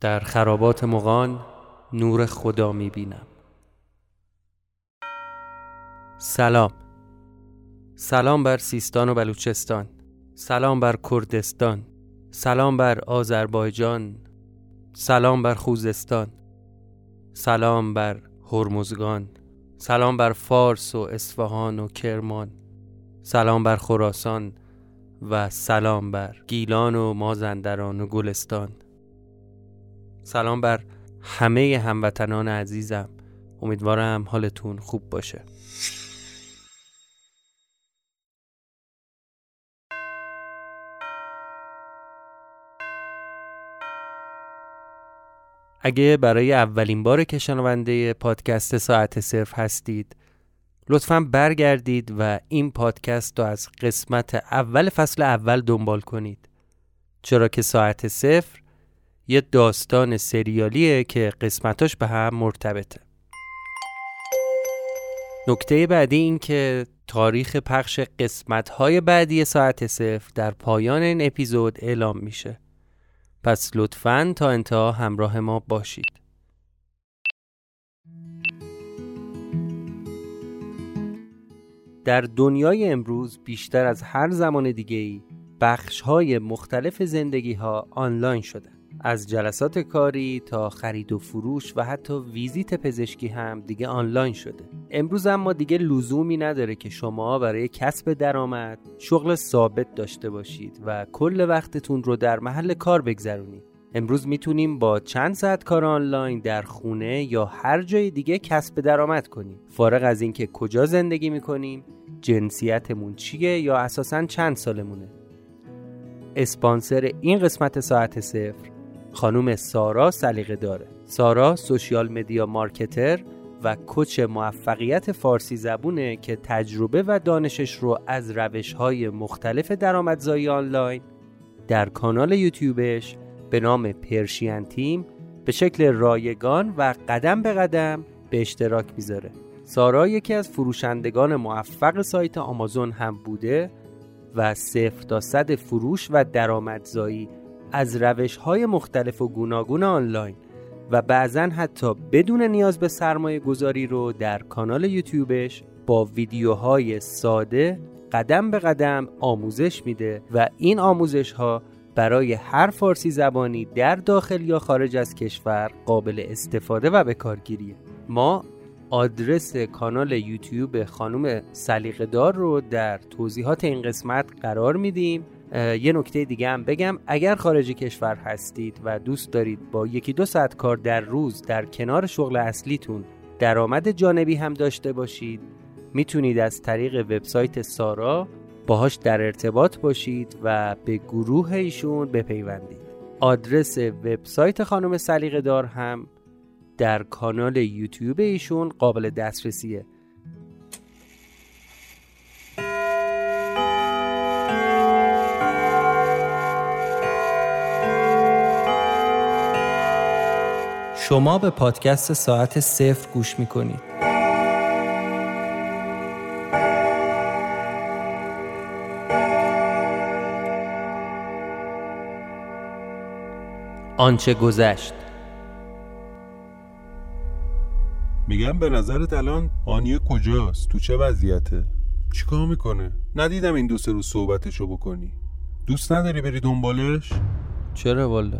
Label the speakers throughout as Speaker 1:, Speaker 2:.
Speaker 1: در خرابات مغان نور خدا می بینم سلام. سلام بر سیستان و بلوچستان. سلام بر کردستان. سلام بر آذربایجان. سلام بر خوزستان. سلام بر هرمزگان. سلام بر فارس و اصفهان و کرمان. سلام بر خراسان و سلام بر گیلان و مازندران و گلستان. سلام بر همه هموطنان عزیزم. امیدوارم حالتون خوب باشه. اگه برای اولین بار که شنونده پادکست ساعت صرف هستید لطفا برگردید و این پادکست رو از قسمت اول فصل اول دنبال کنید. چرا که ساعت صفر یه داستان سریالیه که قسمتاش به هم مرتبطه. نکته بعدی این که تاریخ پخش قسمتهای بعدی ساعت صفر در پایان این اپیزود اعلام میشه. پس لطفا تا انتها همراه ما باشید. در دنیای امروز بیشتر از هر زمان دیگه ای بخش های مختلف زندگی ها آنلاین شده از جلسات کاری تا خرید و فروش و حتی ویزیت پزشکی هم دیگه آنلاین شده. امروز اما دیگه لزومی نداره که شما برای کسب درآمد شغل ثابت داشته باشید و کل وقتتون رو در محل کار بگذرونید. امروز می‌تونیم با چند ساعت کار آنلاین در خونه یا هر جای دیگه کسب درآمد کنیم. فارغ از اینکه کجا زندگی می‌کنیم جنسیتمون چیه یا اساسا چند سالمونه. اسپانسر این قسمت ساعت صفر خانوم سارا سلیقه داره. سارا سوشیال مدیا مارکتر و کوچ موفقیت فارسی زبونه که تجربه و دانشش رو از روش های مختلف درآمدزایی آنلاین در کانال یوتیوبش به نام پرشین تیم به شکل رایگان و قدم به قدم به اشتراک می‌ذاره. سارا یکی از فروشندگان موفق سایت آمازون هم بوده و صفر تا صد فروش و درآمدزایی از روش های مختلف و گوناگون آنلاین و بعضا حتی بدون نیاز به سرمایه گذاری رو در کانال یوتیوبش با ویدیوهای ساده قدم به قدم آموزش میده و این آموزش ها برای هر فارسی زبانی در داخل یا خارج از کشور قابل استفاده و بکارگیریه. ما آدرس کانال یوتیوب خانم سلیقه دار رو در توضیحات این قسمت قرار میدیم. یه نکته دیگه هم بگم. اگر خارج کشور هستید و دوست دارید با یکی دو ساعت کار در روز در کنار شغل اصلیتون درآمد جانبی هم داشته باشید می‌تونید از طریق وبسایت سارا باهاش در ارتباط باشید و به گروه ایشون بپیوندید. آدرس وبسایت خانم سلیقه دار هم در کانال یوتیوب ایشون قابل دسترسیه. شما به پادکست ساعت صفر گوش می‌کنید. آنچه گذشت.
Speaker 2: میگم به نظرت الان آنیه کجاست؟ تو چه وضعیته؟ چیکار می‌کنه؟ ندیدم این دو سه روز صحبتشو بکنی. دوست نداری بری دنبالش؟
Speaker 1: چرا والا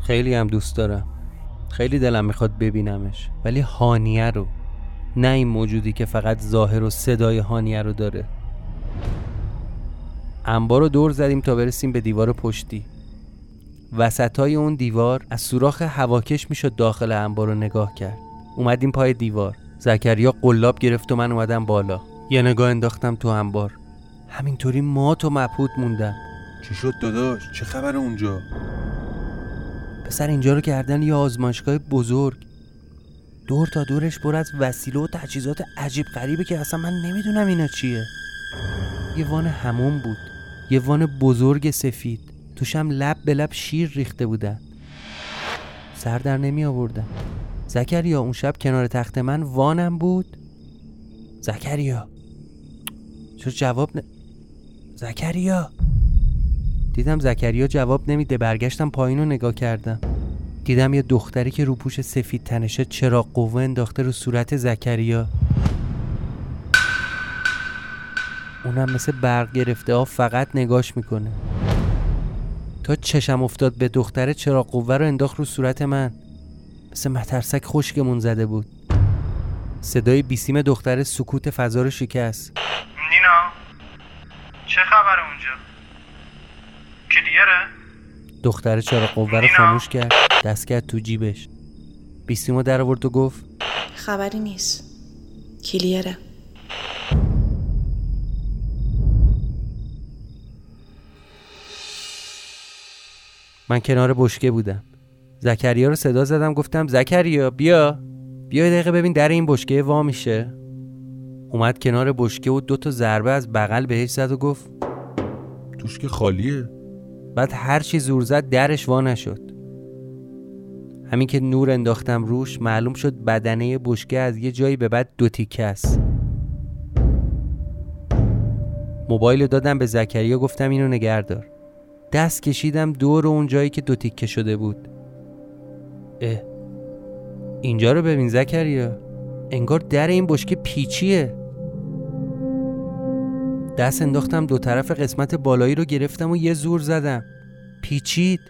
Speaker 1: خیلی هم دوست دارم. خیلی دلم می‌خواد ببینمش. ولی هانیه رو نه این موجودی که فقط ظاهر و صدای هانیه رو داره. انبار رو دور زدیم تا برسیم به دیوار پشتی. وسطای اون دیوار از سوراخ هواکش می‌شد داخل انبار رو نگاه کرد. اومدیم پای دیوار. زکریا قلاب گرفت و من اومدم بالا. یه نگاه انداختم تو انبار. همینطوری مات و مبهوت موندم.
Speaker 2: چی شد داداش؟ چه خبر اونجا؟
Speaker 1: پسر اینجا رو کردن یه آزمایشگاه بزرگ. دور تا دورش پر از وسیله و تجهیزات عجیب غریبه که اصلا من نمی‌دونم اینا چیه. یه وان همون بود. یه وان بزرگ سفید. توشم لب به لب شیر ریخته بودن. سر در نمی آوردم زکریا اون شب کنار تخت من وانم بود. زکریا. چرا جواب ن... زکریا. دیدم زکریا جواب نمیده برگشتم پایین رو نگاه کردم. دیدم یه دختری که رو پوش سفید تنشه چراغ قوه انداخته رو صورت زکریا. اونم مثل برق گرفته ها فقط نگاش می‌کنه. تا چشم افتاد به دختره چراغ قوه رو انداخت رو صورت من. مثل مترسک خشکمون زده بود. صدای بیسیم دختره سکوت فضا رو شکست.
Speaker 3: نینا چه خبر اونجا؟ کلیره؟
Speaker 1: دختره چراغ قوه رو. خاموش کرد دست کرد تو جیبش. بیسیمو در آورد و گفت
Speaker 4: خبری نیست. کلیره.
Speaker 1: من کنار بشکه بودم. زکریا رو صدا زدم گفتم زکریا بیا. بیا یه دقیقه ببین در این بشکه وا میشه. اومد کنار بشکه و دو تا ضربه از بغل بهش زد و گفت
Speaker 2: توش که خالیه.
Speaker 1: بعد هر چی زور زد درش وا نشد. همین که نور انداختم روش معلوم شد بدنه بشکه از یه جایی به بعد دو تیکه است. موبایل دادم به زکریا گفتم اینو نگهدار دست کشیدم دور اون جایی که دو تیکه شده بود. اه اینجا رو ببین زکریا. انگار در این بشکه پیچیه. دست انداختم دو طرف قسمت بالایی رو گرفتم و یه زور زدم. پیچید.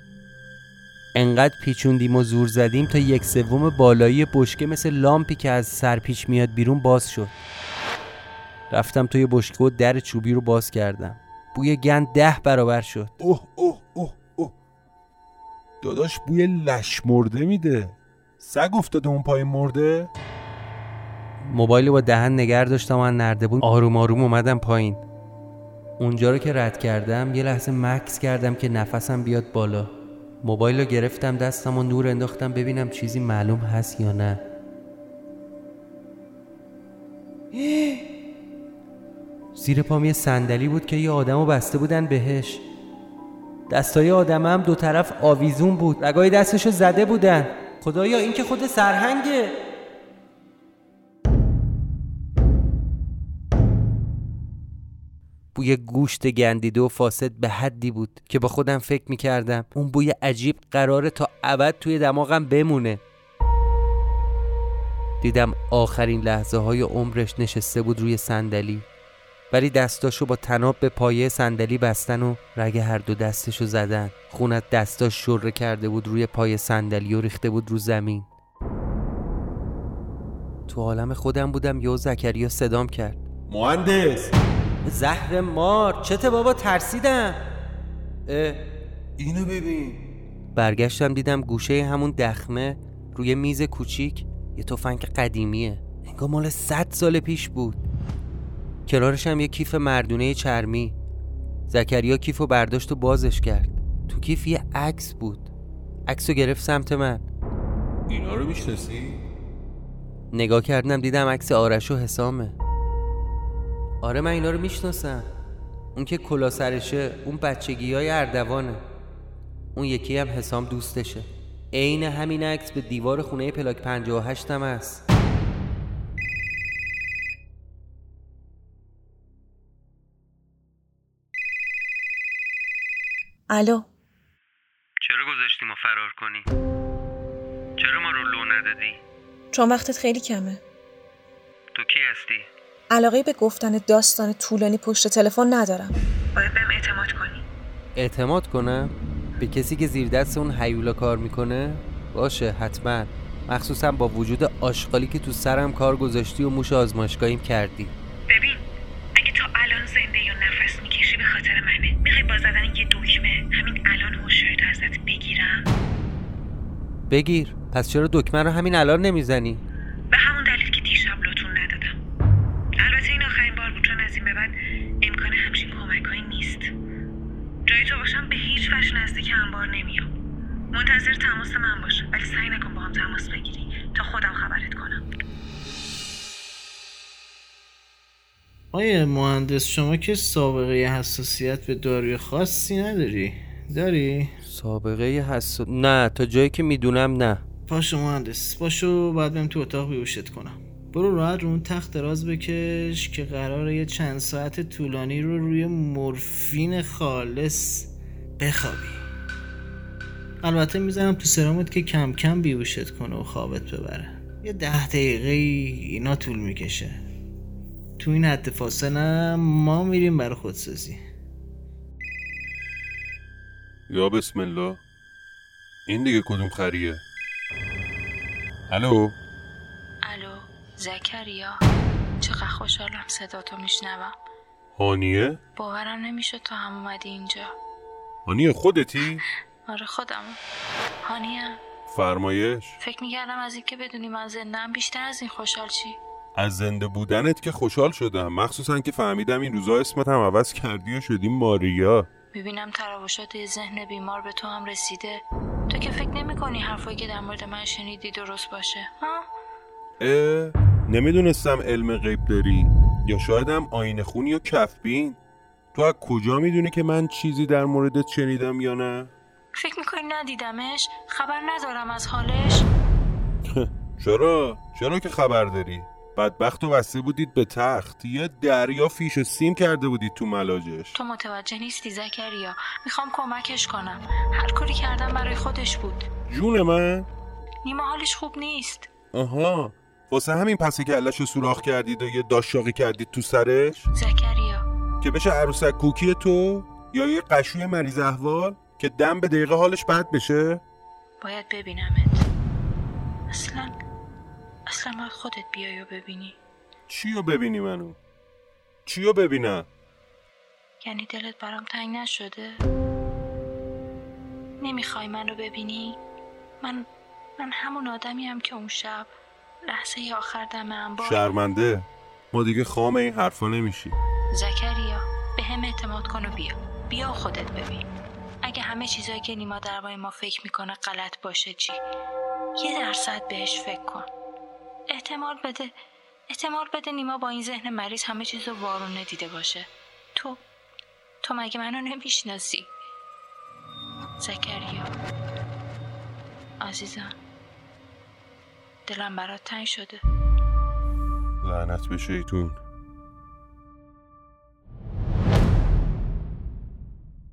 Speaker 1: انقدر پیچوندیم و زور زدیم تا یک سوم بالایی بشکه مثل لامپی که از سرپیچ میاد بیرون باز شد. رفتم توی بشکه و در چوبی رو باز کردم. بوی گند ده برابر شد.
Speaker 2: اوه اوه اوه اوه. داداش بوی لش مرده میده. سگ افتاده اون پای مرده؟
Speaker 1: موبایل با دهن نگر داشتم و نردبون آروم آروم اومدم پایین. اونجا رو که رد کردم یه لحظه مکس کردم که نفسم بیاد بالا. موبایل رو گرفتم دستم و نور انداختم ببینم چیزی معلوم هست یا نه. زیر پام یه صندلی بود که یه آدمو بسته بودن بهش. دستای آدم هم دو طرف آویزون بود. رگای دستشو زده بودن. خدایا این که خود سرهنگه. بوی گوشت گندیده و فاسد به حدی بود که با خودم فکر می‌کردم اون بوی عجیب قراره تا ابد توی دماغم بمونه. دیدم آخرین لحظه های عمرش نشسته بود روی صندلی ولی دستاشو با تناب به پایه صندلی بستن و رگ هر دو دستشو زدن. خون از دستاش شره کرده بود روی پای صندلی و ریخته بود رو زمین. تو عالم خودم بودم یو زکریا صدام کرد.
Speaker 2: مهندس!
Speaker 1: زهر مار. چته بابا ترسیدم. اه،
Speaker 2: اینو ببین.
Speaker 1: برگشتم دیدم گوشه همون دخمه روی میز کوچیک. یه تفنگ قدیمیه. انگار مال صد سال پیش بود. کنارش هم یه کیف مردونه چرمی. زکریا کیفو برداشت و بازش کرد. تو کیف یه عکس بود. عکسو گرفت سمت من.
Speaker 2: اینا رو می‌شناسی؟
Speaker 1: نگاه کردم دیدم عکس آرش و حسامه. آره من اینا رو می‌شناسم اون که کلا سرشه اون بچگی های اردوانه اون یکی هم حسام دوستشه عین همین عکس به دیوار خونه پلاک 58 هم هست
Speaker 4: الو
Speaker 1: چرا گذاشتی ما فرار کنی؟ چرا ما رو لو ندادی؟
Speaker 4: چون وقتت خیلی کمه
Speaker 1: تو کی هستی؟
Speaker 4: علاقه به گفتن داستان طولانی پشت تلفن ندارم. باید بهم اعتماد کنی.
Speaker 1: اعتماد کنم؟ به کسی که زیر دست اون حیولا کار می‌کنه؟ باشه حتما. مخصوصا با وجود آشغالی که تو سرم کار گذاشتی و موش آزمایشگاهیم کردی.
Speaker 5: ببین اگه تا الان زنده یا نفس می‌کشی به خاطر منه. می‌خوای با زدن یه دکمه همین الان هوشیارتو ازت بگیرم؟
Speaker 1: بگیر. پس چرا دکمه رو همین الان نمی‌زنی؟
Speaker 5: به همون جای تو باشم به هیچ وجه نزدیک انبار نمیام. منتظر تماس من باش ولی سعی نکن با هم تماس بگیری تا خودم خبرت کنم.
Speaker 6: آیه مهندس شما که سابقه حساسیت به داروی خاصی نداری؟ داری؟
Speaker 1: سابقه حس نه تا جایی که می‌دونم نه.
Speaker 6: پاشو مهندس پاشو بعد بریم تو اتاق بیوشت کنم. برو راحت رو اون تخت دراز بکش که قراره یه چند ساعت طولانی رو روی مورفین خالص بخوابی.
Speaker 7: البته می‌زنم تو سرامت که کم کم بیوشت کنه و خوابت ببره. یه ده دقیقه اینا طول می‌کشه. تو این حد فاصله ما میریم برای خودسازی.
Speaker 2: یا بسم الله. این دیگه کدوم خریه؟ الو؟
Speaker 8: زکریا چقدر خوشحالم صدا تو میشنوم.
Speaker 2: هانیه
Speaker 8: باورم نمیشه تو هم اومدی اینجا.
Speaker 2: هانیه خودتی؟
Speaker 8: آره خودم. هانیم
Speaker 2: فرمایش.
Speaker 8: فکر می‌کردم از اینکه بدونی من زندم بیشتر از این خوشحال چی؟
Speaker 2: از زنده بودنت که خوشحال شدم. مخصوصا که فهمیدم این روزا اسمت هم عوض کردی و شدی ماریا.
Speaker 8: می‌بینم تراوشات ذهن بیمار به تو هم رسیده. تو که فکر نمی کنی حرفایی که در مورد من شنیدی درست باشه ها؟
Speaker 2: اه نمی‌دونستم علم غیب داری یا شایدم آینه خونی و کفبین تو از کجا می‌دونی که من چیزی در موردت شنیدم یا نه؟
Speaker 8: فکر می‌کنی ندیدمش؟ خبر ندارم از حالش؟
Speaker 2: چرا؟ چرا که خبر داری؟ بدبخت و بسته بودید به تخت یه دریا فیش و سیم کرده بودید تو ملاجش
Speaker 8: تو متوجه نیستی زکریا می‌خوام کمکش کنم هر کاری کردم برای خودش بود
Speaker 2: جون من؟
Speaker 8: نیما حالش خوب نیست
Speaker 2: آها واسه همین پس کلش رو سوراخ کردید و یه داشاقی کردید تو سرش؟
Speaker 8: زکریا.
Speaker 2: که بشه عروسک کوکی تو؟ یا یه قشوی مریض احوال که دم به دقیقه حالش بد بشه؟
Speaker 8: باید ببینمت. اصلا اصلا باید خودت بیای و ببینی.
Speaker 2: چی رو ببینی منو؟ چی رو ببینم؟
Speaker 8: یعنی دلت برام تنگ نشده؟ نمی‌خوای من رو ببینی؟ من من همون آدمیم که اون شب لحظه آخر دم انبار
Speaker 2: شرمنده. ما دیگه خام این حرفا نمیشی
Speaker 8: زکریا به هم اعتماد کن و بیا. بیا و خودت ببین. اگه همه چیزایی که نیما درباره ما فکر می‌کنه غلط باشه چی؟ یه درصد بهش فکر کن. احتمال بده. احتمال بده نیما با این ذهن مریض همه چیز رو وارونه دیده باشه. تو تو مگه منو نمی‌شناسی؟ زکریا. عزیزم. دلم برات تنگ شده.
Speaker 2: لعنت به شیطون.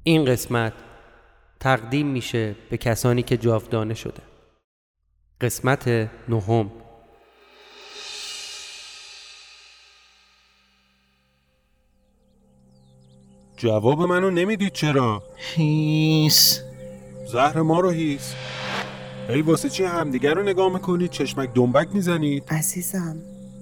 Speaker 1: این قسمت تقدیم میشه به کسانی که جاودانه شده. قسمت نهم.
Speaker 2: جواب منو نمی‌دید چرا؟
Speaker 7: هیس.
Speaker 2: زهر ما رو هیس. ای واسه چی همدیگر رو نگاه می‌کنید؟ چشمک دنبک می‌زنید؟
Speaker 9: عزیزم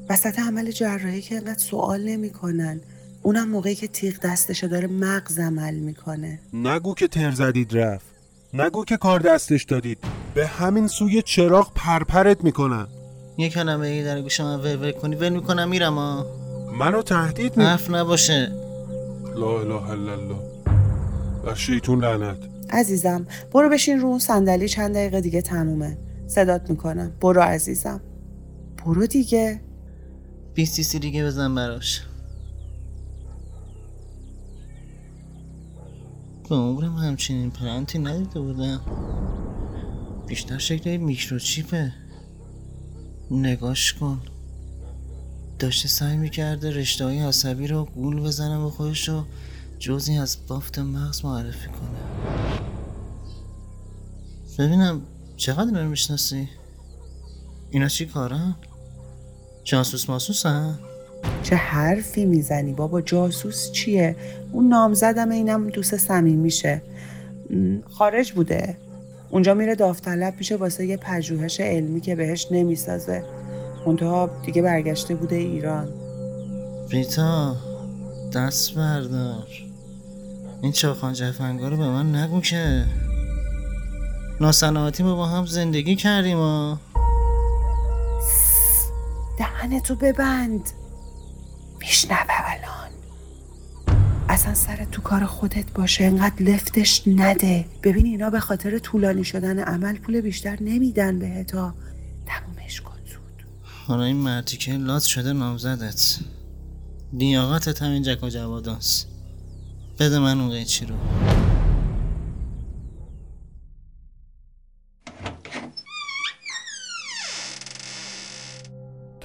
Speaker 9: وسط عمل جراحی که انقدر سوال نمی‌کنن. اونم موقعی که تیغ دستشه داره مغز عمل می‌کنه.
Speaker 2: نگو که تر زدید رفت. نگو که کار دستش دادید. به همین سوی چراغ پرپرت می‌کنم
Speaker 7: یه کلمه ای در گوش من ول کنی. ول می‌کنم میرم ها
Speaker 2: منو تهدید می
Speaker 7: حرف نباشه.
Speaker 2: لا اله الا الله. و شیطون لعنت.
Speaker 9: عزیزم برو بشین رو اون صندلی چند دقیقه دیگه تمومه. صدات می‌کنم. برو عزیزم. برو دیگه.
Speaker 7: 20 سی دیگه بزن براش. به عمرم همچنین پرنتی ندیده بودم. بیشتر شکل میکروچیپه. نگاش کن. داشته سعی می‌کرده رشته های عصبی رو گول بزنه به خودش رو جزی از بافت مغز معرفی کنه. ببینم چقدر رو می‌شناسی؟ اینا چی کارن؟ جاسوس ماسوس هم؟
Speaker 9: چه حرفی می‌زنی بابا؟ جاسوس چیه؟ اون نامزدم اینم دوست صمیمیشه م، خارج بوده. اونجا میره داوطلب میشه واسه یه پژوهش علمی که بهش نمی‌سازه. منتها دیگه برگشته بوده ایران.
Speaker 7: ریتا دست بردار. این چاخان جفنگا رو به من نگو که. ناسلامتی ما با هم زندگی کردیم ها.
Speaker 9: دهنتو ببند. میشنوه الان. اصلا سر تو کار خودت باشه. انقدر لفتش نده. ببین اینا به خاطر طولانی شدن عمل پول بیشتر نمیدن بهتا تمومش کن زود.
Speaker 7: حالا این مرتی که لات شده نامزدت. لیاقتت همین جک و بده من اون قیچی رو.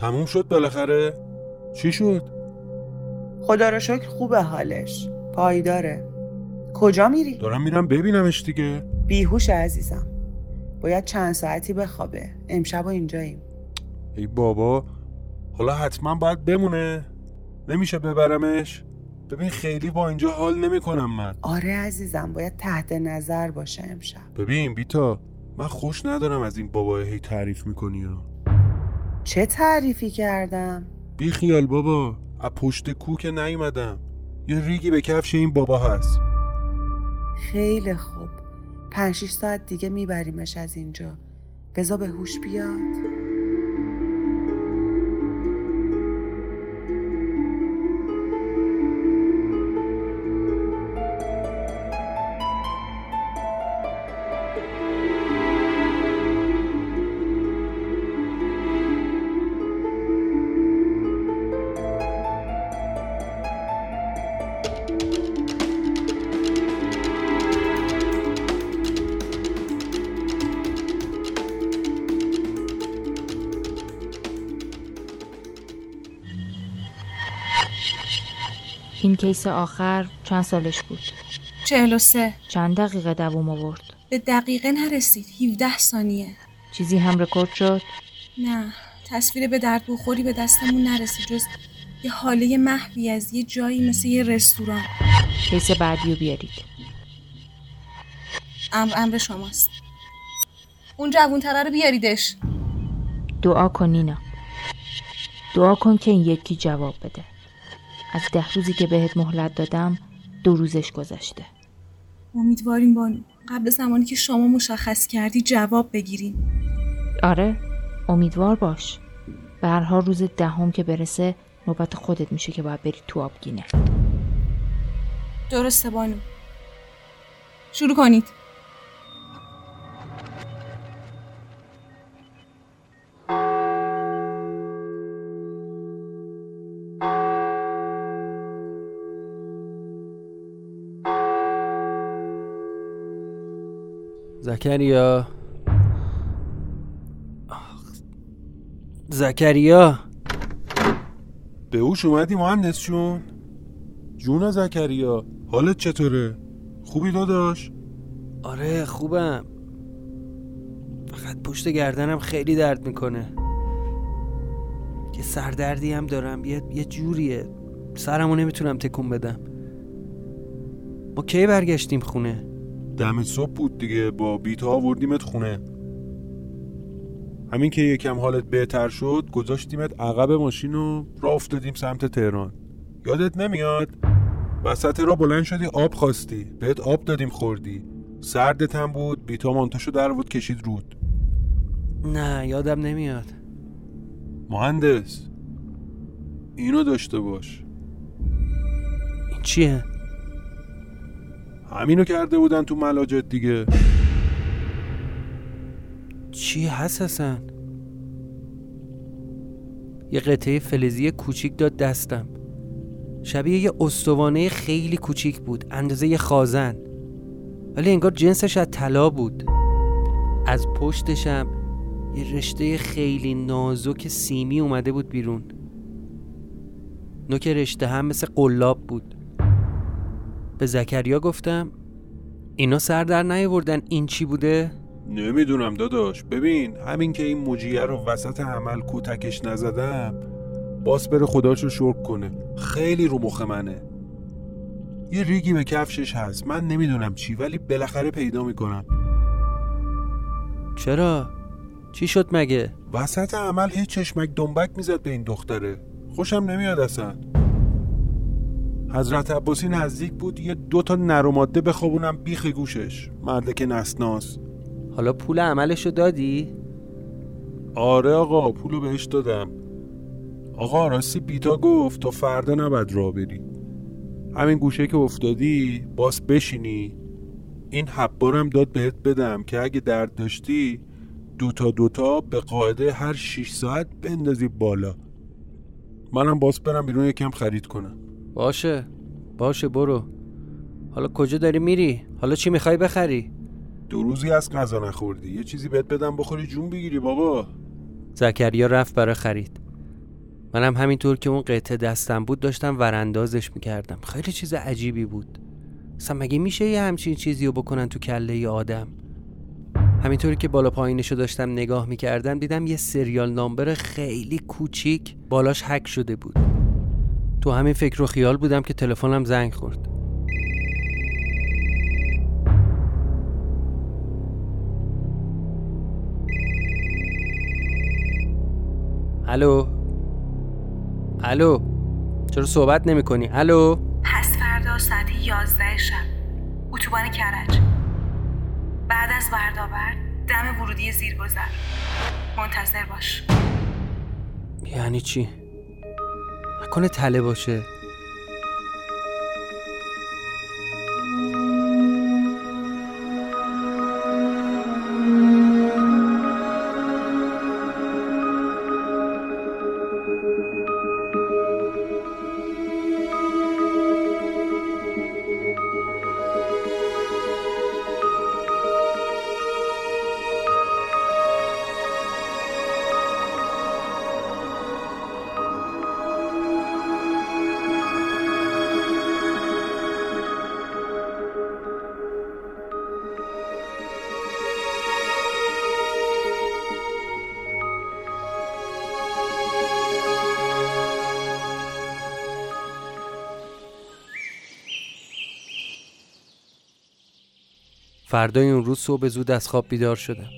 Speaker 2: تموم شد بالاخره؟ چی شد؟
Speaker 9: خدا رو شکر خوبه حالش. پایداره کجا میری؟
Speaker 2: دارم میرم ببینمش دیگه.
Speaker 9: بیهوش عزیزم. باید چند ساعتی بخوابه. امشب و اینجاییم.
Speaker 2: ای بابا حالا حتما باید بمونه. نمیشه ببرمش. ببین خیلی با اینجا حال نمی‌کنم من.
Speaker 9: آره عزیزم باید تحت نظر باشه امشب.
Speaker 2: ببین بیتا من خوش ندارم از این بابا هی تعریف می‌کنی ها
Speaker 9: چه تعریفی کردم؟
Speaker 2: بی خیال بابا از پشت کو که نیومدم. یه ریگی به کفش این بابا هست.
Speaker 9: خیلی خوب. پنج ساعت دیگه میبریمش از اینجا. بزا به هوش بیاد.
Speaker 10: case آخر چند سالش بود؟
Speaker 11: چهل و سه.
Speaker 10: چند دقیقه دووم آورد؟
Speaker 11: به دقیقه نرسید. 17 ثانیه.
Speaker 10: چیزی هم رکورد شد؟
Speaker 11: نه. تصویر به درد بخوری به دستمون نرسید. جز یه هاله محوی از یه جایی مثل یه رستوران.
Speaker 10: case بعدی رو بیارید.
Speaker 11: امر امر شماست. اون جوونتره رو بیاریدش.
Speaker 10: دعا کن نینا. دعا کن که این یکی جواب بده. از ده روزی که بهت مهلت دادم دو روزش گذشته.
Speaker 11: امیدواریم بانو قبل زمانی که شما مشخص کردی جواب بگیریم
Speaker 10: آره امیدوار باش. به هر حال روز دهم که برسه نوبت خودت میشه که باید بری تو آبگینه.
Speaker 11: درسته بانو. شروع کنید.
Speaker 1: زکریا. زکریا.
Speaker 2: به اوش اومدی مهندس جون؟ جون زکریا حالت چطوره؟ خوبی داداش؟
Speaker 1: آره خوبم. فقط پشت گردنم خیلی درد می‌کنه. یه سردردی هم دارم یه, یه جوریه. سرمو نمی‌تونم تکون بدم. ما کی برگشتیم خونه؟
Speaker 2: دم صبح بود دیگه. با بیتا آوردیمت خونه. همین که یکم حالت بهتر شد گذاشتیمت عقب ماشین و راه افتادیم سمت تهران. یادت نمیاد؟ وسط را بلند شدی آب خواستی. بهت آب دادیم خوردی. سردت هم بود بیتا مانتاشو در بود کشید رود.
Speaker 1: نه یادم نمیاد.
Speaker 2: مهندس اینو داشته باش.
Speaker 1: این چیه؟
Speaker 2: همینو کرده بودن تو ملاجت دیگه.
Speaker 1: چی هست اصلا؟ یه قطعه فلزی کوچیک داد دستم. شبیه یه استوانه خیلی کوچیک بود اندازه یه خازن. ولی انگار جنسش از طلا بود. از پشتشم یه رشته خیلی نازک سیمی اومده بود بیرون. نوک رشته هم مثل قلاب بود. به زکریا گفتم اینا سر در نیاوردن این چی بوده؟
Speaker 2: نمی‌دونم داداش. ببین همین که این مجیه رو وسط عمل کوتکش نزدم باس بره خداشو شکر کنه. خیلی رو مخ منه. یه ریگی به کفشش هست. من نمی‌دونم چی ولی بالاخره پیدا می‌کنم.
Speaker 1: چرا؟ چی شد مگه؟
Speaker 2: وسط عمل هیچ چشمک دنبک می‌زد به این دختره. خوشم نمیاد اصلا. حضرت عباسی نزدیک بود یه دو تا نر و ماده بخوابونم بیخ گوشش. مردک نسناس.
Speaker 1: حالا پول عملشو دادی؟
Speaker 2: آره آقا پولو بهش دادم. آقا راستی بیتا گفت تا فردا نباید راه بری. همین گوشه که افتادی باس بشینی. این حبارم داد بهت بدم که اگه درد داشتی دوتا دوتا به قاعده هر 6 ساعت بندازی بالا. منم باس برم بیرون یکم خرید کنم.
Speaker 1: باشه باشه برو. حالا کجا داری میری؟ حالا چی می‌خوای بخری؟
Speaker 2: دو روزی از غذا نخوردی. یه چیزی بهت بدم بخوری جون بگیری بابا.
Speaker 1: زکریا رفت برای خرید. منم همینطور که اون قطعه دستم بود داشتم وراندازش می‌کردم. خیلی چیز عجیبی بود. اصلا مگه میشه یه همچین چیزی رو بکنن تو کله ای آدم؟ همینطوری که بالا پایینشو داشتم نگاه می‌کردم دیدم یه سریال نامبر خیلی کوچیک بالاش هک شده بود. تو همین فکر و خیال بودم که تلفنم زنگ خورد. الو؟ الو؟ چرا صحبت نمی کنی الو؟
Speaker 8: پس فردا ساعت 11 شب. اتوبان کرج. بعد از وردابرد دم ورودی زیرگذر. منتظر باش.
Speaker 1: یعنی چی؟ نکنه تله باشه. فردای اون روز صبح زود از خواب بیدار شدم.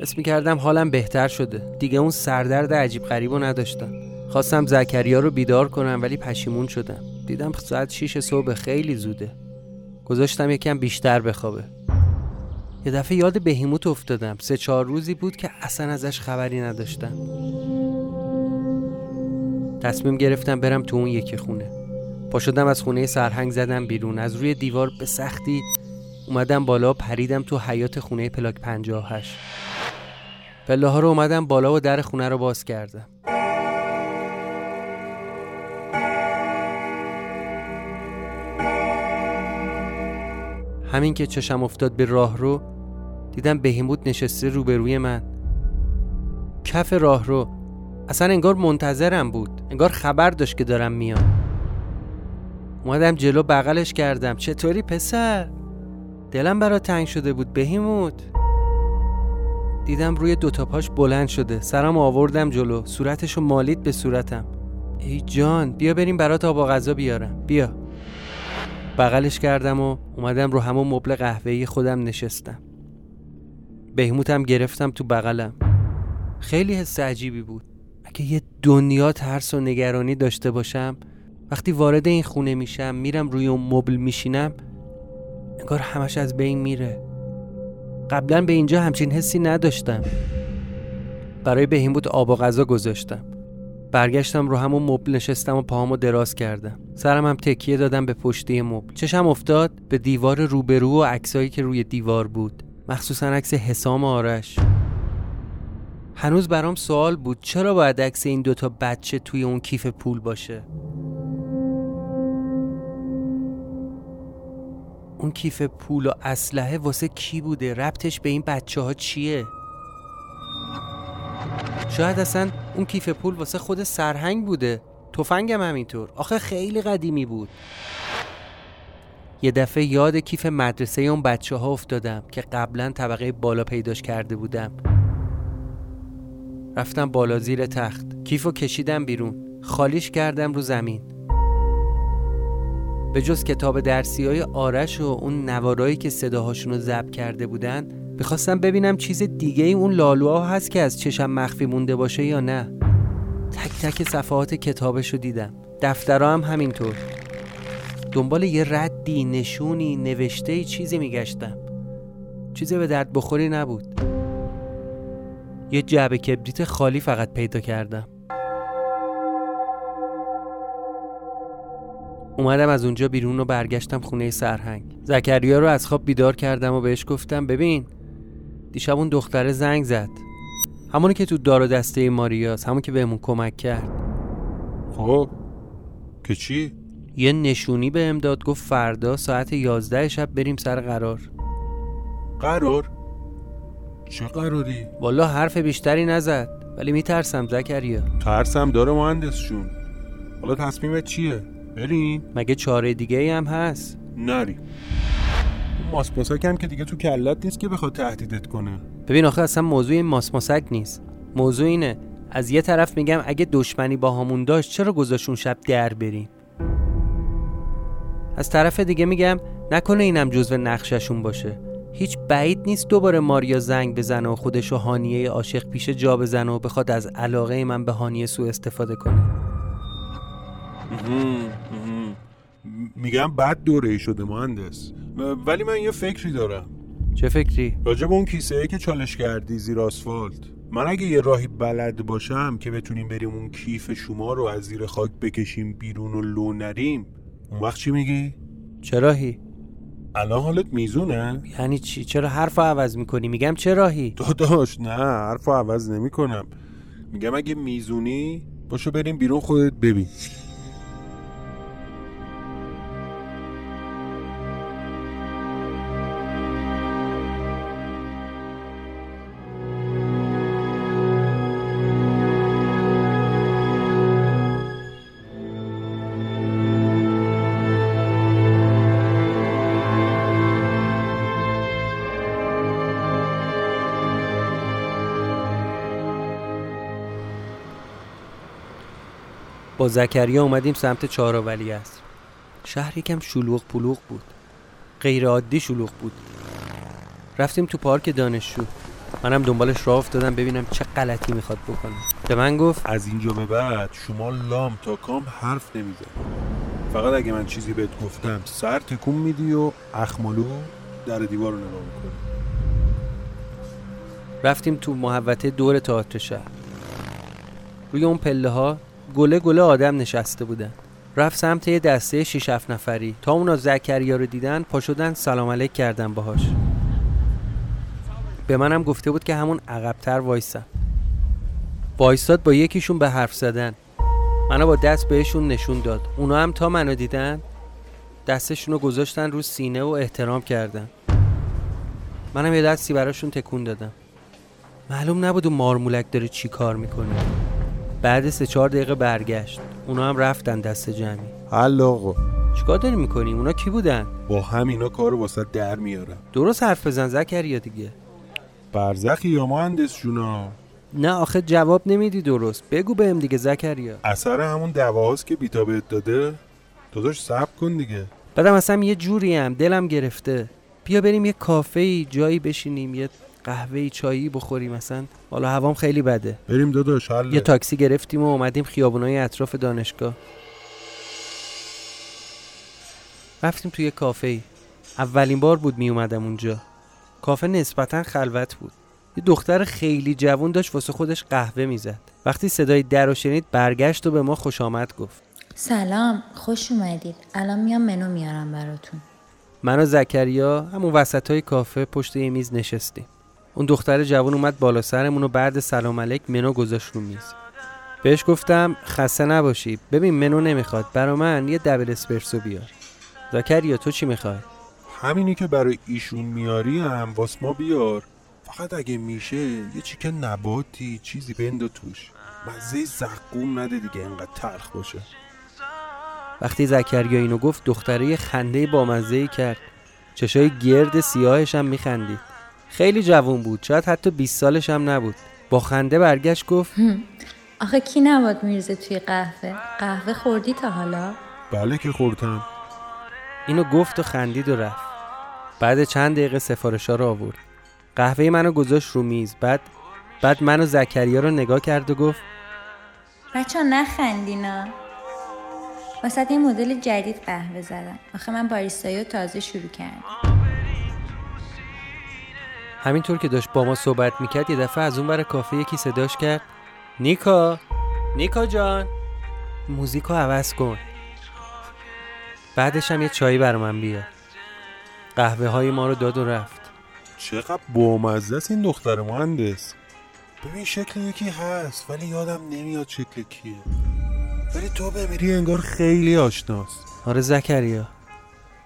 Speaker 1: اسم کردم حالم بهتر شده. دیگه اون سردرد عجیب غریب نداشتم. خواستم زکریا رو بیدار کنم ولی پشیمون شدم. دیدم ساعت 6 صبح خیلی زوده. گذاشتم یکم بیشتر بخوابه. یه دفعه یاد بهیموت افتادم. سه چهار روزی بود که اصلا ازش خبری نداشتم. تصمیم گرفتم برم تو اون یکی خونه. پا شدم از خونه سرهنگ زدم بیرون. از روی دیوار به سختی اومدم بالا پریدم تو حیات خونه پلاک 58 پله ها رو اومدم بالا و در خونه رو باز کردم. همین که چشم افتاد به راه رو دیدم بهیموت نشسته روبروی من. کف راه رو. اصلا انگار منتظرم بود. انگار خبر داشت که دارم میام. اومدم جلو بغلش کردم. چطوری پسر؟ دلم برا تنگ شده بود بهیموت دیدم روی دوتا پاش بلند شده. سرم آوردم جلو. صورتشو مالید به صورتم. ای جان بیا بریم برات آب و غذا بیارم. بیا. بغلش کردم و اومدم رو همون مبل قهوه‌ای خودم نشستم. بهموتم گرفتم تو بغلم. خیلی حس عجیبی بود. اگه یه دنیا ترس و نگرانی داشته باشم وقتی وارد این خونه میشم میرم روی اون مبل میشینم انگار همش از بین میره. قبلا به اینجا همچین حسی نداشتم. برای بهیموت آب و غذا گذاشتم. برگشتم رو همون مبل نشستم و پاهامو دراز کردم. سرم هم تکیه دادم به پشتی مبل. چشم افتاد به دیوار روبرو و عکسایی که روی دیوار بود. مخصوصا عکس حسام آرش. هنوز برام سوال بود چرا باید عکس این دوتا بچه توی اون کیف پول باشه؟ اون کیف پول و اسلحه واسه کی بوده؟ ربطش به این بچه ها چیه؟ شاید اصلا اون کیف پول واسه خود سرهنگ بوده. تفنگم همینطور. آخه خیلی قدیمی بود. یه دفعه یاد کیف مدرسه اون بچه ها افتادم که قبلا طبقه بالا پیداش کرده بودم. رفتم بالا زیر تخت. کیفو کشیدم بیرون. خالیش کردم رو زمین. به جز کتاب درسی های آرش و اون نوارایی که صداهاشون رو ضبط کرده بودن می‌خواستم ببینم چیز دیگه ای اون لالوها هست که از چشم مخفی مونده باشه یا نه. تک تک صفحات کتابش رو دیدم. دفترها هم همینطور. دنبال یه ردی نشونی نوشته چیزی میگشتم. چیزی به درد بخوری نبود. یه جعبه کبریت خالی فقط پیدا کردم. اومدم از اونجا بیرون و برگشتم خونه سرهنگ زکریا رو از خواب بیدار کردم و بهش گفتم ببین دیشب اون دختره زنگ زد همونی که تو دار و دسته ماریاس همون که بهمون کمک کرد
Speaker 2: خب که چی؟
Speaker 1: یه نشونی به امداد گفت فردا ساعت یازده شب بریم سر قرار
Speaker 2: قرار؟ چه قراری؟
Speaker 1: والا حرف بیشتری نزد ولی میترسم زکریا
Speaker 2: ترسم داره مهندس جون حالا تصمیمت چیه؟ بریم؟
Speaker 1: مگه چاره دیگه ای هم هست؟
Speaker 2: نری ماسپاسک هم که دیگه تو کلت نیست که بخواد تهدیدت کنه.
Speaker 1: ببین آخه اصلا موضوع این ماسماسک نیست. موضوع اینه از یه طرف میگم اگه دشمنی با همون داشت چرا گذاشون شب در بریم؟ از طرف دیگه میگم نکنه اینم جزو نقششون باشه. هیچ بعید نیست دوباره ماریا زنگ بزنه و خودش و هانیه عاشق پیش جا بزنه و بخواد از علاقه من به هانیه سوء استفاده کنه.
Speaker 2: میگم بد دوره ای شده مهندس ولی من یه فکری دارم
Speaker 1: چه فکری؟
Speaker 2: راجب اون کیسه ای که چالش کردی زیر آسفالت من اگه یه راهی بلد باشم که بتونیم بریم اون کیف شما رو از زیر خاک بکشیم بیرون و لو نریم اون وقت چی میگی؟
Speaker 1: چه راهی؟
Speaker 2: الان حالت میزونه؟
Speaker 1: یعنی چی؟ چرا حرف عوض می‌کنی؟ میگم چه راهی؟
Speaker 2: داداش نه حرف عوض نمی‌کنم میگم اگه میزونی باشو بریم بیرون خودت ببین
Speaker 1: با زکریا اومدیم سمت چهارآولی است شهر یکم شلوغ پلوغ بود. غیر عادی شلوغ بود. رفتیم تو پارک دانشجو. منم دنبالش راه افتادم ببینم چه غلطی می‌خواد بکنه. به من گفت
Speaker 2: از اینجا به بعد شما لام تا کام حرف نمیزن فقط اگه من چیزی بهت گفتم سر تکون میدی و اخمالو در دیوار رو نگاه می‌کنی.
Speaker 1: رفتیم تو محوطه دور تئاتر شهر. روی اون پله ها گله گله آدم نشسته بودن. رفت سمت یه دسته 6 7 نفری. تا اونا زکریا رو دیدن پا شدن سلام علیک کردن باهاش. به منم گفته بود که همون عقبتر وایسم وایستاد با یکیشون به حرف زدن. منو با دست بهشون نشون داد. اونا هم تا منو دیدن دستشون رو گذاشتن رو سینه و احترام کردن. منم یه دستی براشون تکون دادم. معلوم نبود اون مارمولک داره چی کار می‌کنه. بعد سه چهار دقیقه برگشت. اونا هم رفتن دست جمعی.
Speaker 2: حل آقا.
Speaker 1: چیکار داری می‌کنی؟ اونا کی بودن؟
Speaker 2: با همینا کار واسه در میارم
Speaker 1: درست حرف بزن زکریا دیگه.
Speaker 2: برزخی یا مهندس جونا
Speaker 1: نه آخه جواب نمیدی درست. بگو بهم دیگه زکریا.
Speaker 2: اثر همون دواهاست که بیتا بهت داده. داداش صبر کن دیگه.
Speaker 1: بعدم اصلا یه جوری هم دلم گرفته. بیا بریم یه کافه ای جایی بشینیم یه قهوه ای چایی بخوریم مثلا حالا هوام خیلی بده.
Speaker 2: بریم داداش حل.
Speaker 1: یه تاکسی گرفتیم و اومدیم خیابونای اطراف دانشگاه. رفتیم توی کافه ای. اولین بار بود می اومدم اونجا. کافه نسبتا خلوت بود. یه دختر خیلی جوون داشت واسه خودش قهوه می‌زد وقتی صدای در رو شنید برگشت و به ما خوش آمد گفت.
Speaker 12: سلام خوش اومدید. الان میام منو میارم براتون.
Speaker 1: من و زکریا همون وسط های کافه پشت یه میز نشستیم. اون دختر جوان اومد بالا سرمون و بعد سلام علیک منو گذاشت رو میز. بهش گفتم خسته نباشی. ببین منو نمی‌خواد. برا من یه دبل اسپرسو بیار. زکریا تو چی می‌خوای؟
Speaker 2: همینی که برای ایشون میاری هم واس ما بیار. فقط اگه میشه یه چیکه نباتی چیزی بند توش. مزه زقوم نده دیگه انقدر تلخ باشه.
Speaker 1: وقتی زکریا اینو گفت دختره یه خنده بامزه ای کرد. چشای گرد سیاهش هم میخندید. خیلی جوون بود. شاید حتی 20 سالش هم نبود. با خنده برگشت گفت
Speaker 12: آخه کی نباد میرزه توی قهوه؟ قهوه خوردی تا حالا؟
Speaker 2: بله که خوردم.
Speaker 1: اینو گفت و خندید و رفت. بعد چند دقیقه سفارشا رو آورد. قهوه منو گذاشت رو میز. بعد بعد منو زکریا رو نگاه کرد و گفت
Speaker 12: بچه ها نخندینا واسه یه مدل جدید قهوه زدم آخه من باریستایی رو تازه شروع کردم.
Speaker 1: همینطور که داشت با ما صحبت می‌کرد یه دفعه از اون بر کافه یکی صداش کرد. نیکا! نیکا جان! موزیکو عوض کن. بعدش هم یه چایی بر من بیار قهوه های ما رو داد و رفت.
Speaker 2: چقدر بامزه است این دختر مهندس. ببین شکل یکی هست ولی یادم نمیاد شکل کیه. ولی تو بمیری انگار خیلی آشناست.
Speaker 1: آره زکریا.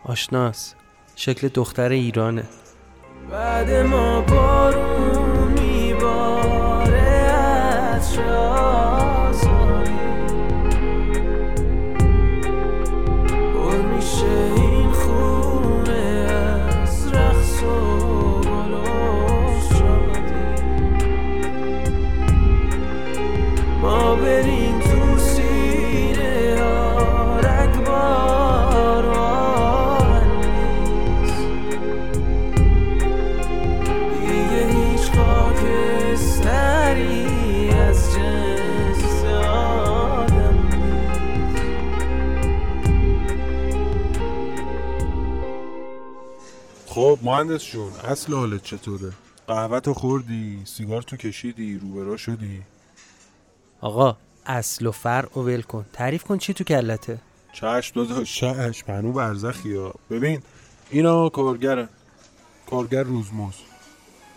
Speaker 1: آشناس شکل دختر ایرانه.
Speaker 13: بعد ما بارون میباره از
Speaker 2: مهندس جون اصل حالت چطوره؟ قهوه تو خوردی سیگار تو کشیدی روبرا شدی.
Speaker 1: آقا اصل و فرع و ول کن. تعریف کن چی تو کلته؟
Speaker 2: چشم داداش. چشم هنو برزخی ها. ببین اینا کارگرن. کارگر روزموز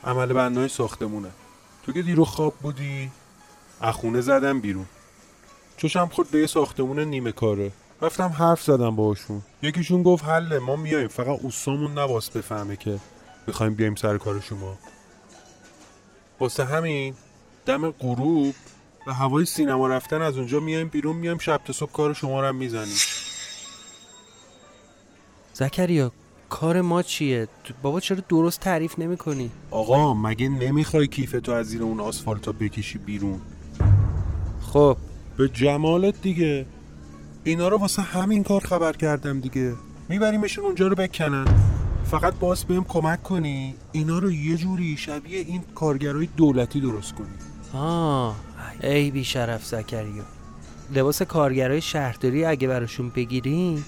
Speaker 2: عمل بندای ساختمونه. تو که دیرو خواب بودی اخونه زدم بیرون. چشم خورد به یه ساختمون نیمه کاره. رفتم حرف زدم باهاشون. یکیشون گفت حله ما میایم. فقط اوستامون نواس بفهمه که می‌خوایم بیایم سر کار شما. واسه همین دم غروب و هوای سینما رفتن از اونجا میایم بیرون میایم شب تا صبح کار شما رو هم می‌زنیم.
Speaker 1: زکریا کار ما چیه؟ بابا چرا درست تعریف نمی کنی
Speaker 2: آقا مگه نمی‌خوای کیف تو از زیر اون آسفالتا بکشی بیرون؟
Speaker 1: خب.
Speaker 2: به جمالت دیگه. اینا رو واسه همین کار خبر کردم دیگه. میبریمشون اونجا رو بکنن. فقط باز بهم کمک کنی. اینا رو یه جوری شبیه این کارگرای دولتی درست کنی.
Speaker 1: آه ای بی شرف زکریا. لباس کارگرای شهرداری اگه براشون بگیریم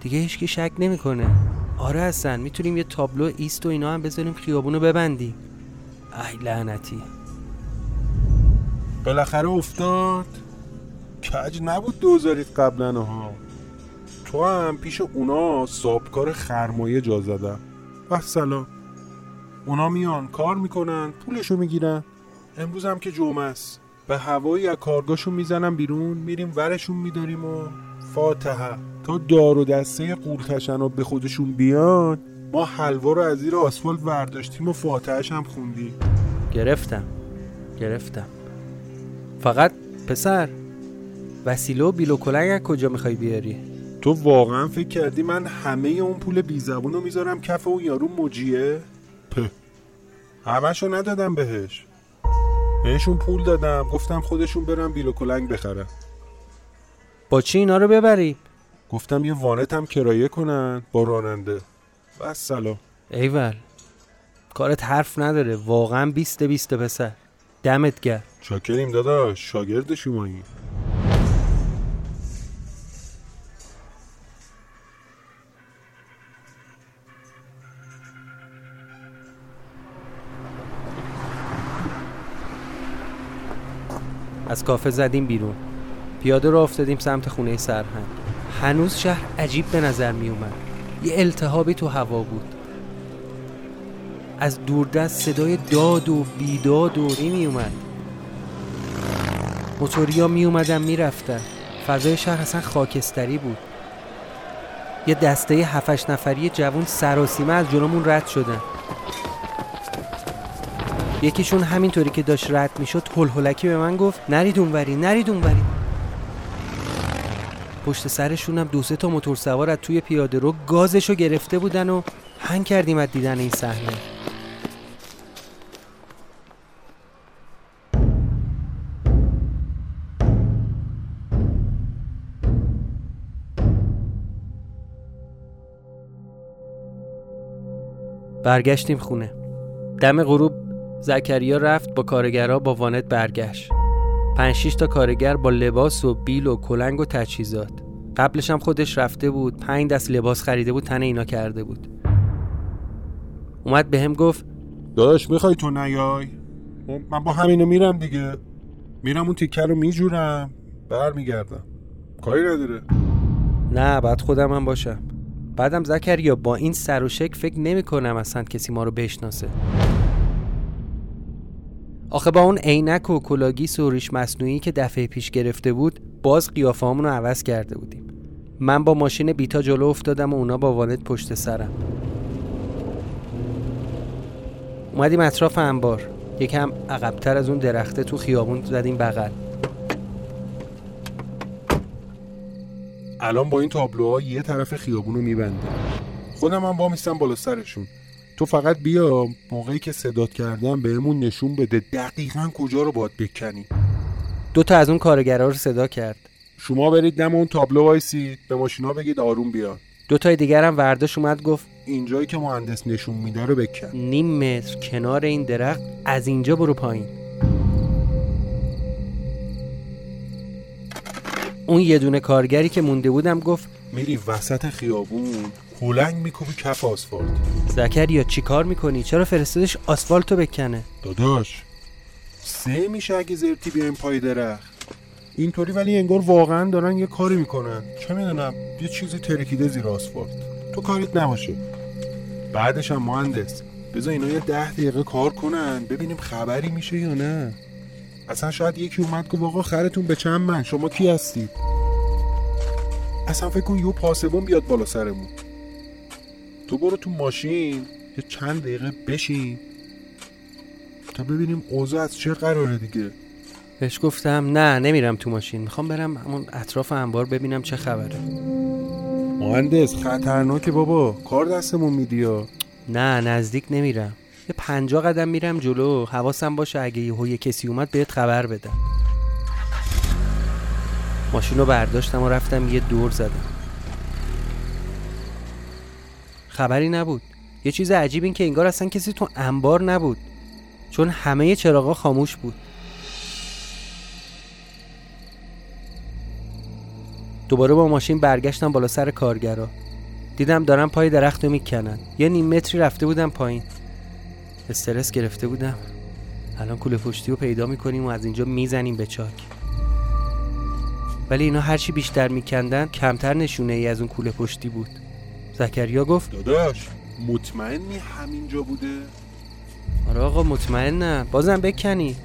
Speaker 1: دیگه هیچکی شک نمی‌کنه. آره هستن می‌تونیم یه تابلو ایست و اینا هم بذاریم خیابونو ببندیم. ای لعنتی.
Speaker 2: بالاخره افتاد. کج نبود دوزارید قبلا ها. تو هم پیش اونا سابکار خرمایه جا زدم و سلام. اونا میان کار می‌کنن پولشو می‌گیرن. امروز هم که جمعه است. به هوایی از کارگاهشون می‌زنم بیرون میریم ورشون میداریم و فاتحه. تا دار و دسته قورتشن به خودشون بیان ما حلوا رو از زیر آسفالت ورداشتیم و فاتحهش هم خوندیم.
Speaker 1: گرفتم. گرفتم. فقط پسر. وسیله و بیل و کلنگ از کجا می‌خوای بیاری؟
Speaker 2: تو واقعا فکر کردی من همه اون پول بی زبون رو می‌ذارم کف اون یارو مجیه؟ په. همشو ندادم بهش. بهشون پول دادم. گفتم خودشون برن بیل و کلنگ بخرن.
Speaker 1: با چی اینا رو ببری؟
Speaker 2: گفتم یه وانت هم کرایه کنن با راننده. و سلام
Speaker 1: ایول کارت حرف نداره. واقعا بیست بیست پسر. دمت گرم.
Speaker 2: چاکریم داداش. شاگرد شمایی.
Speaker 1: از کافه زدیم بیرون. پیاده رو افتادیم سمت خونه سرهنگ. هنوز شهر عجیب به نظر می اومد. یه التهابی تو هوا بود. از دوردست صدای داد و بیداد و می اومد. موتوریا می اومدن می رفتن. فضای شهر اصلا خاکستری بود. یه دسته هفتش نفری جوون سراسیمه از جلومون رد شدن. یکیشون همینطوری که داشت رد می‌شد هلهلکی به من گفت نرید اونوری نرید اونوری. پشت سرشونم دو سه تا موتور سوار از توی پیاده رو گازشو گرفته بودن و هنگ کردیم از دیدن این صحنه. برگشتیم خونه. دم غروب زکریا رفت با کارگرها با وانت برگشت. پنج شیش تا کارگر با لباس و بیل و کلنگ و تجهیزات. قبلش هم خودش رفته بود پنج دست لباس خریده بود تن اینا کرده بود. اومد به هم گفت
Speaker 2: داداش می‌خوای تو نیای؟ خب، من با همینو میرم دیگه. میرم اون تیکه رو میجورم. برمیگردم. کاری نداره.
Speaker 1: نه بعد خودم هم باشم. بعدم زکریا با این سر و شک فکر نمی کنم اصلا کسی ما رو بشناسه. آخه با اون عینک و کلاه‌گیس و ریش مصنوعی که دفعه پیش گرفته بود باز قیافه رو عوض کرده بودیم. من با ماشین بیتا جلو افتادم و اونا با وانت پشت سرم. اومدیم اطراف انبار. یکم عقبتر از اون درخته تو خیابون زدیم بغل.
Speaker 2: الان با این تابلوها یه طرف خیابون رو میبنده. خودم هم وامیستم بالا سرشون. تو فقط بیا موقعی که صدات کردم بهمون نشون بده دقیقا کجا رو باید بکنی.
Speaker 1: دو تا از اون کارگرها رو صدا کرد.
Speaker 2: شما برید دم اون تابلو وایسید به ماشینا بگید آروم بیان
Speaker 1: دو تای دیگر هم ورداش اومد گفت
Speaker 2: اینجایی که مهندس نشون میده رو بکن.
Speaker 1: نیم متر کنار این درخت از اینجا برو پایین. اون یه دونه کارگری که مونده بودم گفت
Speaker 2: میری وسط خیابون هلنگ میکوبی کف آسفالت.
Speaker 1: زکریا چی کار می‌کنی؟ چرا فرستادش آسفالتو بکنه؟
Speaker 2: داداش. سه میشه اگه زرتی بیایم پای درخت. اینطوری ولی انگار واقعا دارن یه کاری می‌کنن. چه می‌دونم یه چیزی ترکیده زیر آسفالت. تو کاریت نباشه. بعدش هم مهندس بذار اینا یه ده دقیقه کار کنن ببینیم خبری میشه یا نه. اصلا شاید یکی اومد گفت آقا خرتون به چند من؟ شما کی هستید اصلا فکر کن یه پاسبون بیاد بالا سرمون. تو برو تو ماشین یه چند دقیقه بشین. تا ببینیم اوضاع از چه قراره دیگه.
Speaker 1: بهش گفتم نه نمیرم تو ماشین می‌خوام برم همون اطراف انبار ببینم چه خبره.
Speaker 2: مهندس خطرناکه بابا. کار دستمون میدی.
Speaker 1: نه نزدیک نمیرم. یه پنجاه قدم میرم جلو. حواسم باشه اگه یه کسی اومد بهت خبر بدم. ماشین رو برداشتم و رفتم یه دور زدم. خبری نبود. یه چیز عجیب این که انگار اصلا کسی تو انبار نبود. چون همه چراغا خاموش بود. دوباره با ماشین برگشتم بالا سر کارگرا. دیدم دارم پای درخت رو می‌کنن. یه نیم متری رفته بودم پایین. استرس گرفته بودم. الان کوله پشتی رو پیدا می‌کنیم و از اینجا می‌زنیم به چاک. ولی اینا هرچی بیشتر میکندن کمتر نشونه ای از اون کوله پشتی بود. زکریا گفت
Speaker 2: داداش مطمئنی همینجا بوده؟
Speaker 1: آره آقا مطمئنم. بازم بکنید.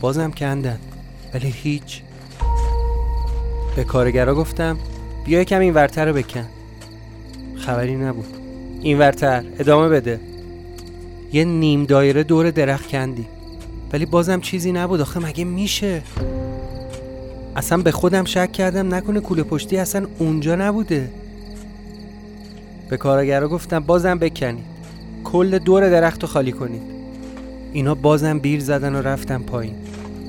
Speaker 1: بازم کندن. ولی هیچ. به کارگرا گفتم بیا یکم این ورتر رو بکن. خبری نبود. این ورتر ادامه بده. یه نیم دایره دور درخت کندی. ولی بازم چیزی نبود. آخه مگه میشه؟ اصلا به خودم شک کردم. نکنه کوله پشتی اصلا اونجا نبوده. به کارگرا گفتم بازم بکنید. کل دور درخت رو خالی کنید. اینا بازم بیر زدن و رفتن پایین.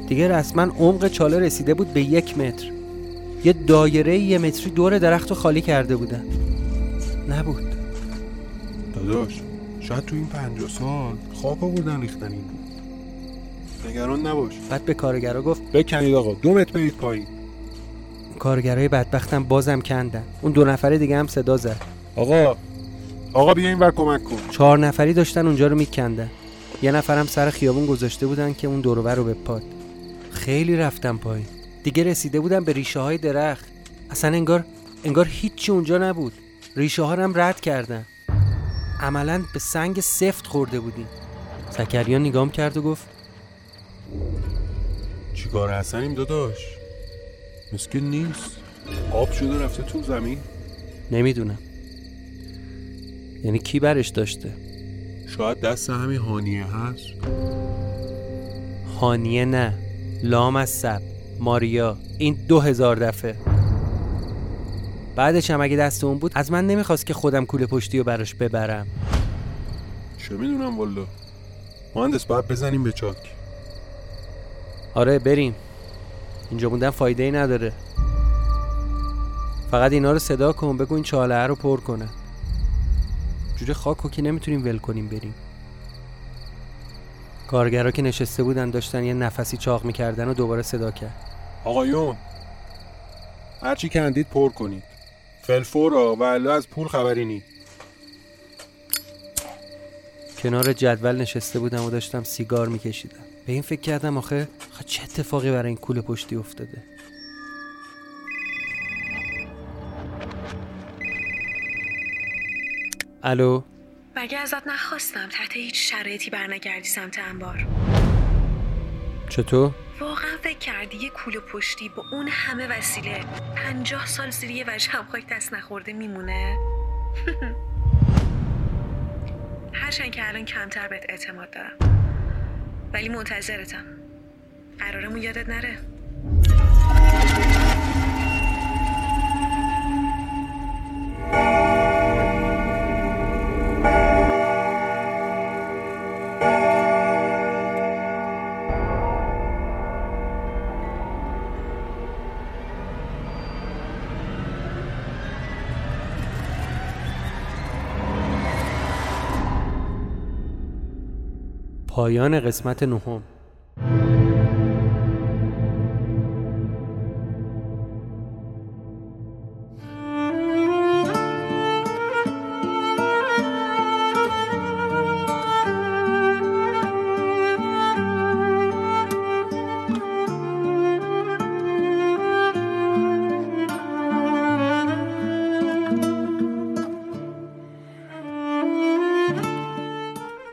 Speaker 1: دیگه رسما عمق چاله رسیده بود به یک متر. یه دایره یه متری دور درخت رو خالی کرده بودن. نبود.
Speaker 2: داداش شاید تو این پنجاه سال خاک آوردن ریختن این بود. نگران نباش.
Speaker 1: بعد به کارگرا گفت
Speaker 2: بکنید آقا دو متر برید پایین.
Speaker 1: کارگرای بدبختم بازم کندن. اون دو نفره دیگه هم صدا زد.
Speaker 2: آقا. آقا بیا این ور کمک کن.
Speaker 1: چهار نفری داشتن اونجا رو میکندن. یه نفرم سر خیابون گذاشته بودن که اون دورور رو بپاد. خیلی رفتم پایین. دیگه رسیده بودم به ریشه های درخت. اصلا انگار انگار هیچی اونجا نبود. ریشه ها هم رد کردن. عملا به سنگ سفت خورده بودیم. زکریا نگام کرد و گفت
Speaker 2: چیکار حسنیم داداش؟ مسکن نیست. آب شده رفته تو زمین.
Speaker 1: نمی‌دونم. یعنی کی برش داشته؟
Speaker 2: شاید دست همین هانیه هست؟
Speaker 1: هانیه نه. لام از سب. ماریا. این دو هزار دفعه. بعدش هم اگه دست اون بود از من نمی‌خواست که خودم کوله پشتی رو براش ببرم.
Speaker 2: چه می‌دونم والا. مهندس باید بزنیم به چاک.
Speaker 1: آره بریم. اینجا موندن فایده ای نداره. فقط اینا رو صدا کن بگو این چاله رو پر کنن جوری خاک که نمی‌تونیم ول کنیم بریم. کارگرا که نشسته بودن داشتن یه نفسی چاق می‌کردن و دوباره صدا کرد.
Speaker 2: آقایون هرچی کندید پر کنید. فلفورا و الا از پول خبری نی.
Speaker 1: کنار جدول نشسته بودم و داشتم سیگار میکشیدم. به این فکر کردم آخه آخه چه اتفاقی برای این کوله پشتی افتاده؟ الو؟
Speaker 8: مگه ازت نخواستم تحت هیچ شرایطی برنگردی سمت انبار.
Speaker 1: چطور؟
Speaker 8: واقعا فکر کردی یه کوله پشتی با اون همه وسیله پنجاه سال زیر یه وجه خاک دست نخورده میمونه؟ هرچند که الان کمتر بهت اعتماد دارم. ولی منتظرتم. قرارمون یادت نره.
Speaker 1: پایان قسمت نهم.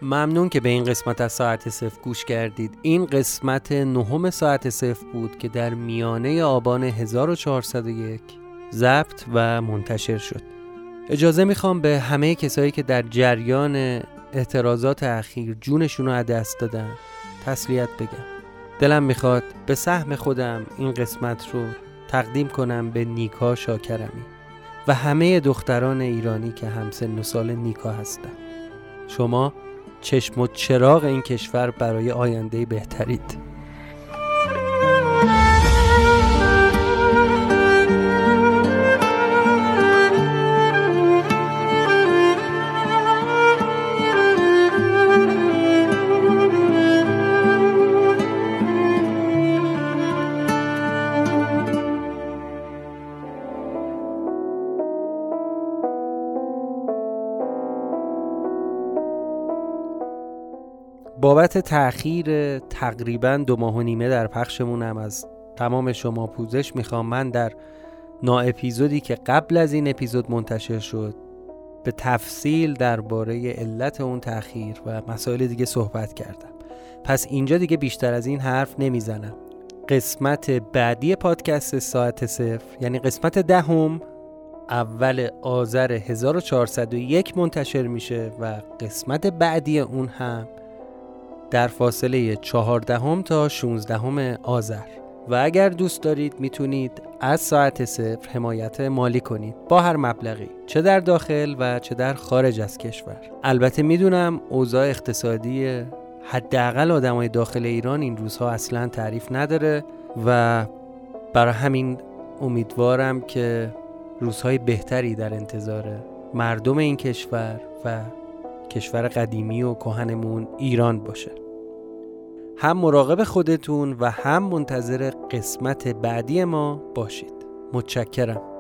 Speaker 1: ممنون که به این قسمت از ساعت صفر گوش کردید. این قسمت نهم ساعت صفر بود که در میانه آبان 1401 ضبط و منتشر شد. اجازه می‌خوام به همه کسایی که در جریان اعتراضات اخیر جونشون رو از دست دادن تسلیت بگم. دلم می‌خواد به سهم خودم این قسمت رو تقدیم کنم به نیکا شاکرمی و همه دختران ایرانی که همسن و سال نیکا هستن. شما چشم و چراغ این کشور برای آینده بهترید. بابت تأخیر تقریبا دو ماه و نیمه در پخشمونم. از تمام شما پوزش می‌خوام. من در نا اپیزودی که قبل از این اپیزود منتشر شد به تفصیل درباره علت اون تأخیر و مسائل دیگه صحبت کردم. پس اینجا دیگه بیشتر از این حرف نمی‌زنم. قسمت بعدی پادکست ساعت صفر یعنی قسمت دهم اول آذر 1401 منتشر میشه و قسمت بعدی اون هم در فاصله چهاردهم تا 16 آذر. و اگر دوست دارید می‌تونید از ساعت صفر حمایت مالی کنید با هر مبلغی. چه در داخل و چه در خارج از کشور. البته می‌دونم اوضاع اقتصادی حداقل آدمای داخل ایران این روزها اصلا تعریف نداره و برای همین امیدوارم که روزهای بهتری در انتظار مردم این کشور و کشور قدیمی و کهنمون ایران باشه. هم مراقب خودتون و هم منتظر قسمت بعدی ما باشید. متشکرم.